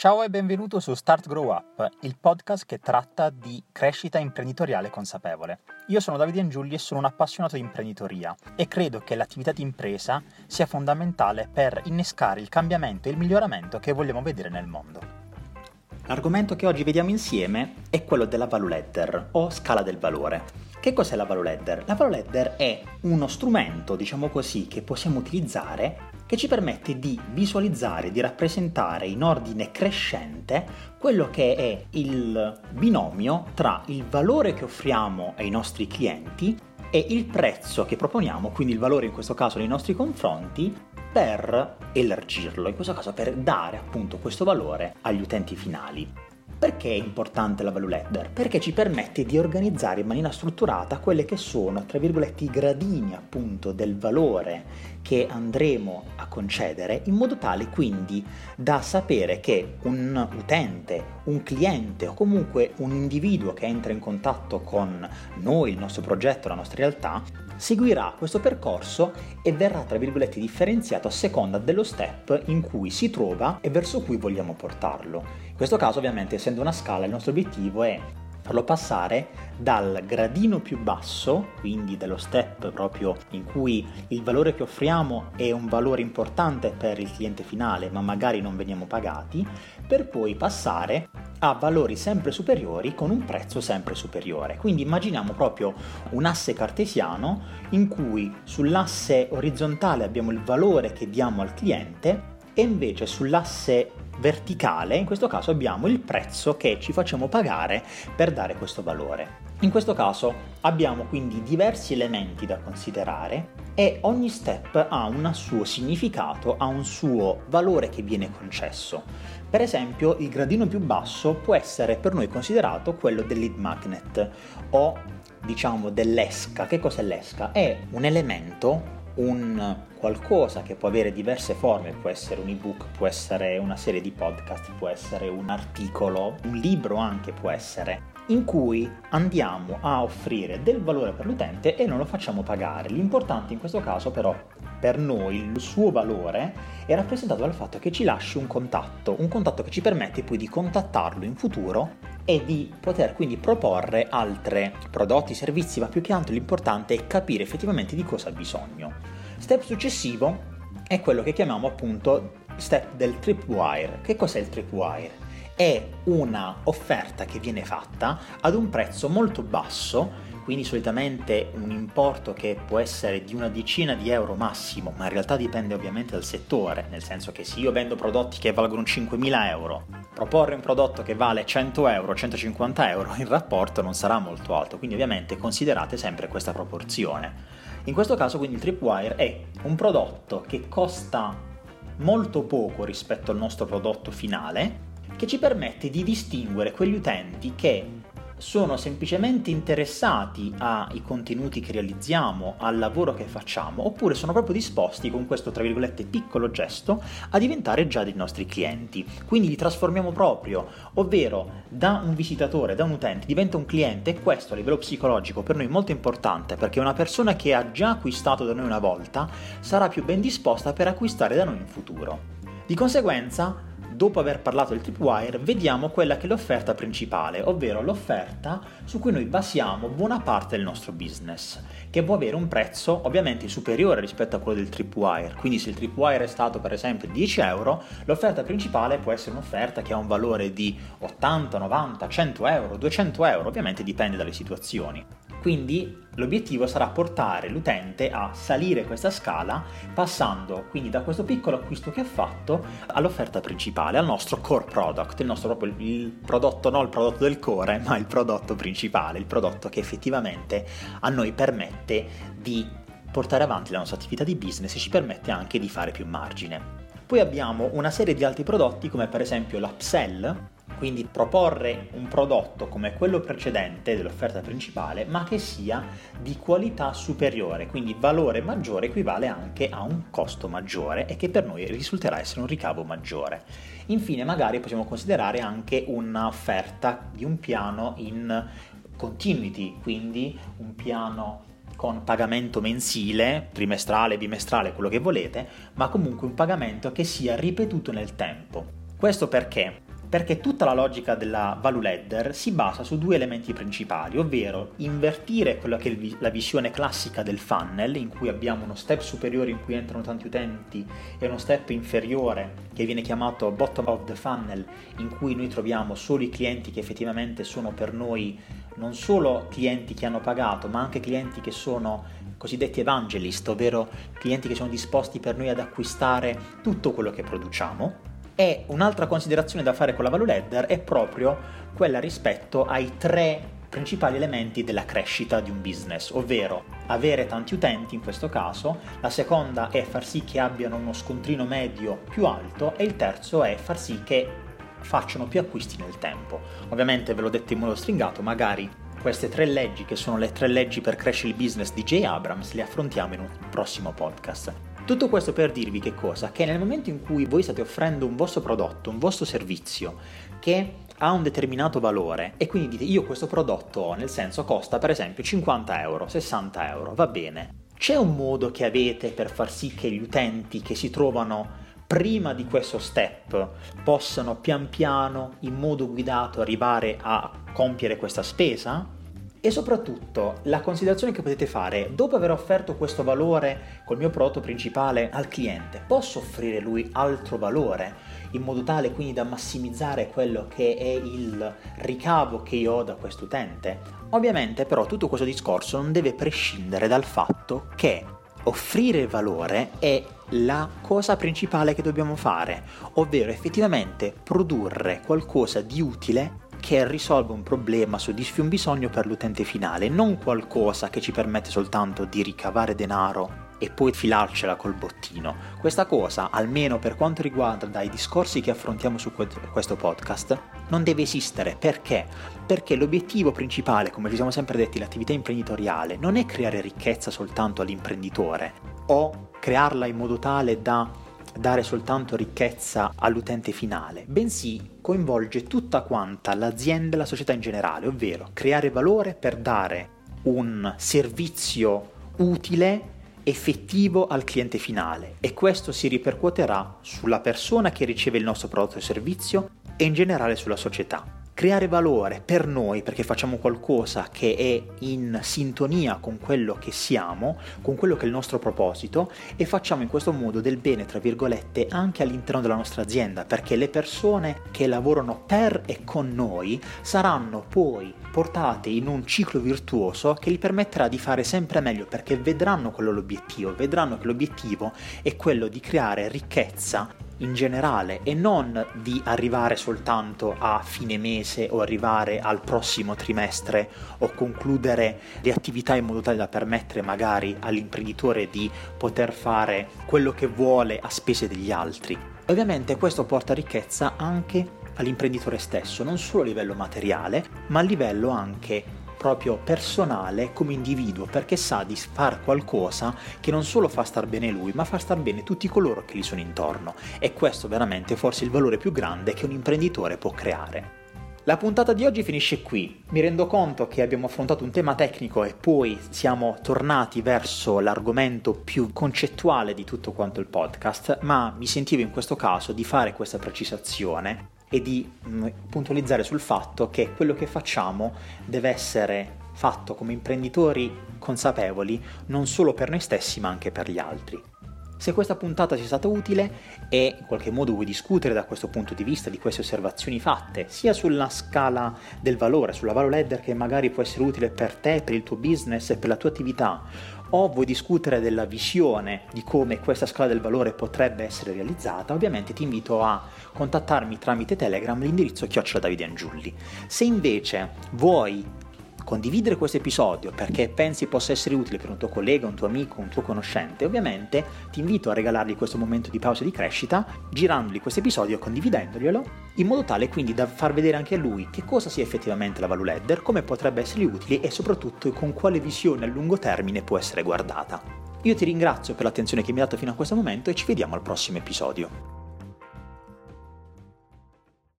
Ciao e benvenuto su Start Grow Up, il podcast che tratta di crescita imprenditoriale consapevole. Io sono Davide Angiulli e sono un appassionato di imprenditoria e credo che l'attività di impresa sia fondamentale per innescare il cambiamento e il miglioramento che vogliamo vedere nel mondo. L'argomento che oggi vediamo insieme è quello della value ladder o scala del valore. Che cos'è la value ladder? La value ladder è uno strumento, diciamo così, che possiamo utilizzare che ci permette di visualizzare, di rappresentare in ordine crescente quello che è il binomio tra il valore che offriamo ai nostri clienti e il prezzo che proponiamo, quindi il valore in questo caso nei nostri confronti, per elargirlo, in questo caso per dare appunto questo valore agli utenti finali. Perché è importante la value ladder? Perché ci permette di organizzare in maniera strutturata quelle che sono, tra virgolette, i gradini appunto del valore che andremo a concedere in modo tale quindi da sapere che un utente, un cliente o comunque un individuo che entra in contatto con noi, il nostro progetto, la nostra realtà, seguirà questo percorso e verrà tra virgolette differenziato a seconda dello step in cui si trova e verso cui vogliamo portarlo. Questo caso ovviamente essendo una scala il nostro obiettivo è farlo passare dal gradino più basso, quindi dello step proprio in cui il valore che offriamo è un valore importante per il cliente finale, ma magari non veniamo pagati, per poi passare a valori sempre superiori con un prezzo sempre superiore. Quindi immaginiamo proprio un asse cartesiano in cui sull'asse orizzontale abbiamo il valore che diamo al cliente e invece sull'asse verticale, in questo caso abbiamo il prezzo che ci facciamo pagare per dare questo valore. In questo caso abbiamo quindi diversi elementi da considerare e ogni step ha un suo significato, ha un suo valore che viene concesso. Per esempio, il gradino più basso può essere per noi considerato quello del lead magnet o diciamo dell'esca. Che cos'è l'esca? È un elemento un qualcosa che può avere diverse forme, può essere un ebook, può essere una serie di podcast, può essere un articolo, un libro anche può essere, in cui andiamo a offrire del valore per l'utente e non lo facciamo pagare. L'importante in questo caso però per noi il suo valore è rappresentato dal fatto che ci lasci un contatto, un contatto che ci permette poi di contattarlo in futuro e di poter quindi proporre altri prodotti, servizi, ma più che altro l'importante è capire effettivamente di cosa ha bisogno. Step successivo è quello che chiamiamo appunto step del tripwire. Che cos'è il tripwire? È una offerta che viene fatta ad un prezzo molto basso quindi solitamente un importo che può essere di una decina di euro massimo, ma in realtà dipende ovviamente dal settore, nel senso che se io vendo prodotti che valgono 5.000 euro, proporre un prodotto che vale 100 euro, 150 euro, il rapporto non sarà molto alto, quindi ovviamente considerate sempre questa proporzione. In questo caso quindi il Tripwire è un prodotto che costa molto poco rispetto al nostro prodotto finale, che ci permette di distinguere quegli utenti che sono semplicemente interessati ai contenuti che realizziamo, al lavoro che facciamo, oppure sono proprio disposti con questo, tra virgolette, piccolo gesto a diventare già dei nostri clienti. Quindi li trasformiamo proprio, ovvero da un visitatore, da un utente, diventa un cliente e questo a livello psicologico per noi è molto importante perché una persona che ha già acquistato da noi una volta sarà più ben disposta per acquistare da noi in futuro. Di conseguenza, dopo aver parlato del tripwire, vediamo quella che è l'offerta principale, ovvero l'offerta su cui noi basiamo buona parte del nostro business, che può avere un prezzo ovviamente superiore rispetto a quello del tripwire. Quindi se il tripwire è stato per esempio 10 euro, l'offerta principale può essere un'offerta che ha un valore di 80, 90, 100 euro, 200 euro, ovviamente dipende dalle situazioni. Quindi l'obiettivo sarà portare l'utente a salire questa scala passando quindi da questo piccolo acquisto che ha fatto all'offerta principale, al nostro core product, il nostro proprio il prodotto, non il prodotto del core, ma il prodotto principale, il prodotto che effettivamente a noi permette di portare avanti la nostra attività di business e ci permette anche di fare più margine. Poi abbiamo una serie di altri prodotti come per esempio l'upsell, quindi proporre un prodotto come quello precedente dell'offerta principale, ma che sia di qualità superiore, quindi valore maggiore equivale anche a un costo maggiore e che per noi risulterà essere un ricavo maggiore. Infine, magari possiamo considerare anche un'offerta di un piano in continuity, quindi un piano con pagamento mensile, trimestrale, bimestrale, quello che volete, ma comunque un pagamento che sia ripetuto nel tempo. Questo perché Perché tutta la logica della value ladder si basa su due elementi principali, ovvero invertire quella che è la visione classica del funnel, in cui abbiamo uno step superiore in cui entrano tanti utenti e uno step inferiore che viene chiamato bottom of the funnel, in cui noi troviamo solo i clienti che effettivamente sono per noi non solo clienti che hanno pagato, ma anche clienti che sono cosiddetti evangelist, ovvero clienti che sono disposti per noi ad acquistare tutto quello che produciamo. E un'altra considerazione da fare con la value ladder è proprio quella rispetto ai tre principali elementi della crescita di un business, ovvero avere tanti utenti in questo caso, la seconda è far sì che abbiano uno scontrino medio più alto e il terzo è far sì che facciano più acquisti nel tempo. Ovviamente ve l'ho detto in modo stringato, magari queste tre leggi, che sono le tre leggi per crescere il business di J. Abrams, le affrontiamo in un prossimo podcast. Tutto questo per dirvi che cosa? Che nel momento in cui voi state offrendo un vostro prodotto, un vostro servizio che ha un determinato valore e quindi dite io questo prodotto nel senso costa per esempio 50 euro, 60 euro, va bene. C'è un modo che avete per far sì che gli utenti che si trovano prima di questo step possano pian piano in modo guidato arrivare a compiere questa spesa? E soprattutto la considerazione che potete fare, dopo aver offerto questo valore col mio prodotto principale al cliente, posso offrire lui altro valore in modo tale quindi da massimizzare quello che è il ricavo che io ho da questo utente? Ovviamente però tutto questo discorso non deve prescindere dal fatto che offrire valore è la cosa principale che dobbiamo fare, ovvero effettivamente produrre qualcosa di utile che risolve un problema, soddisfi un bisogno per l'utente finale, non qualcosa che ci permette soltanto di ricavare denaro e poi filarcela col bottino. Questa cosa, almeno per quanto riguarda dai discorsi che affrontiamo su questo podcast, non deve esistere. Perché? Perché l'obiettivo principale, come ci siamo sempre detti, l'attività imprenditoriale, non è creare ricchezza soltanto all'imprenditore o crearla in modo tale da dare soltanto ricchezza all'utente finale, bensì coinvolge tutta quanta l'azienda e la società in generale, ovvero creare valore per dare un servizio utile effettivo al cliente finale. E questo si ripercuoterà sulla persona che riceve il nostro prodotto o servizio e in generale sulla società creare valore per noi perché facciamo qualcosa che è in sintonia con quello che siamo, con quello che è il nostro proposito e facciamo in questo modo del bene, tra virgolette, anche all'interno della nostra azienda perché le persone che lavorano per e con noi saranno poi portate in un ciclo virtuoso che gli permetterà di fare sempre meglio perché vedranno quello l'obiettivo, vedranno che l'obiettivo è quello di creare ricchezza in generale e non di arrivare soltanto a fine mese o arrivare al prossimo trimestre o concludere le attività in modo tale da permettere magari all'imprenditore di poter fare quello che vuole a spese degli altri. Ovviamente questo porta ricchezza anche all'imprenditore stesso, non solo a livello materiale, ma a livello anche proprio personale come individuo perché sa di fare qualcosa che non solo fa star bene lui ma fa star bene tutti coloro che gli sono intorno e questo veramente forse è il valore più grande che un imprenditore può creare. La puntata di oggi finisce qui. Mi rendo conto che abbiamo affrontato un tema tecnico e poi siamo tornati verso l'argomento più concettuale di tutto quanto il podcast, ma mi sentivo in questo caso di fare questa precisazione e di mm, puntualizzare sul fatto che quello che facciamo deve essere fatto come imprenditori consapevoli non solo per noi stessi ma anche per gli altri. Se questa puntata sia stata utile e in qualche modo vuoi discutere da questo punto di vista di queste osservazioni fatte, sia sulla scala del valore, sulla value ladder che magari può essere utile per te, per il tuo business e per la tua attività, o vuoi discutere della visione di come questa scala del valore potrebbe essere realizzata, ovviamente ti invito a contattarmi tramite Telegram l'indirizzo chiocciola Davide Angiulli. Se invece vuoi condividere questo episodio perché pensi possa essere utile per un tuo collega, un tuo amico, un tuo conoscente, ovviamente ti invito a regalargli questo momento di pausa di crescita girandogli questo episodio e condividendoglielo in modo tale quindi da far vedere anche a lui che cosa sia effettivamente la value ladder, come potrebbe essergli utile e soprattutto con quale visione a lungo termine può essere guardata. Io ti ringrazio per l'attenzione che mi hai dato fino a questo momento e ci vediamo al prossimo episodio.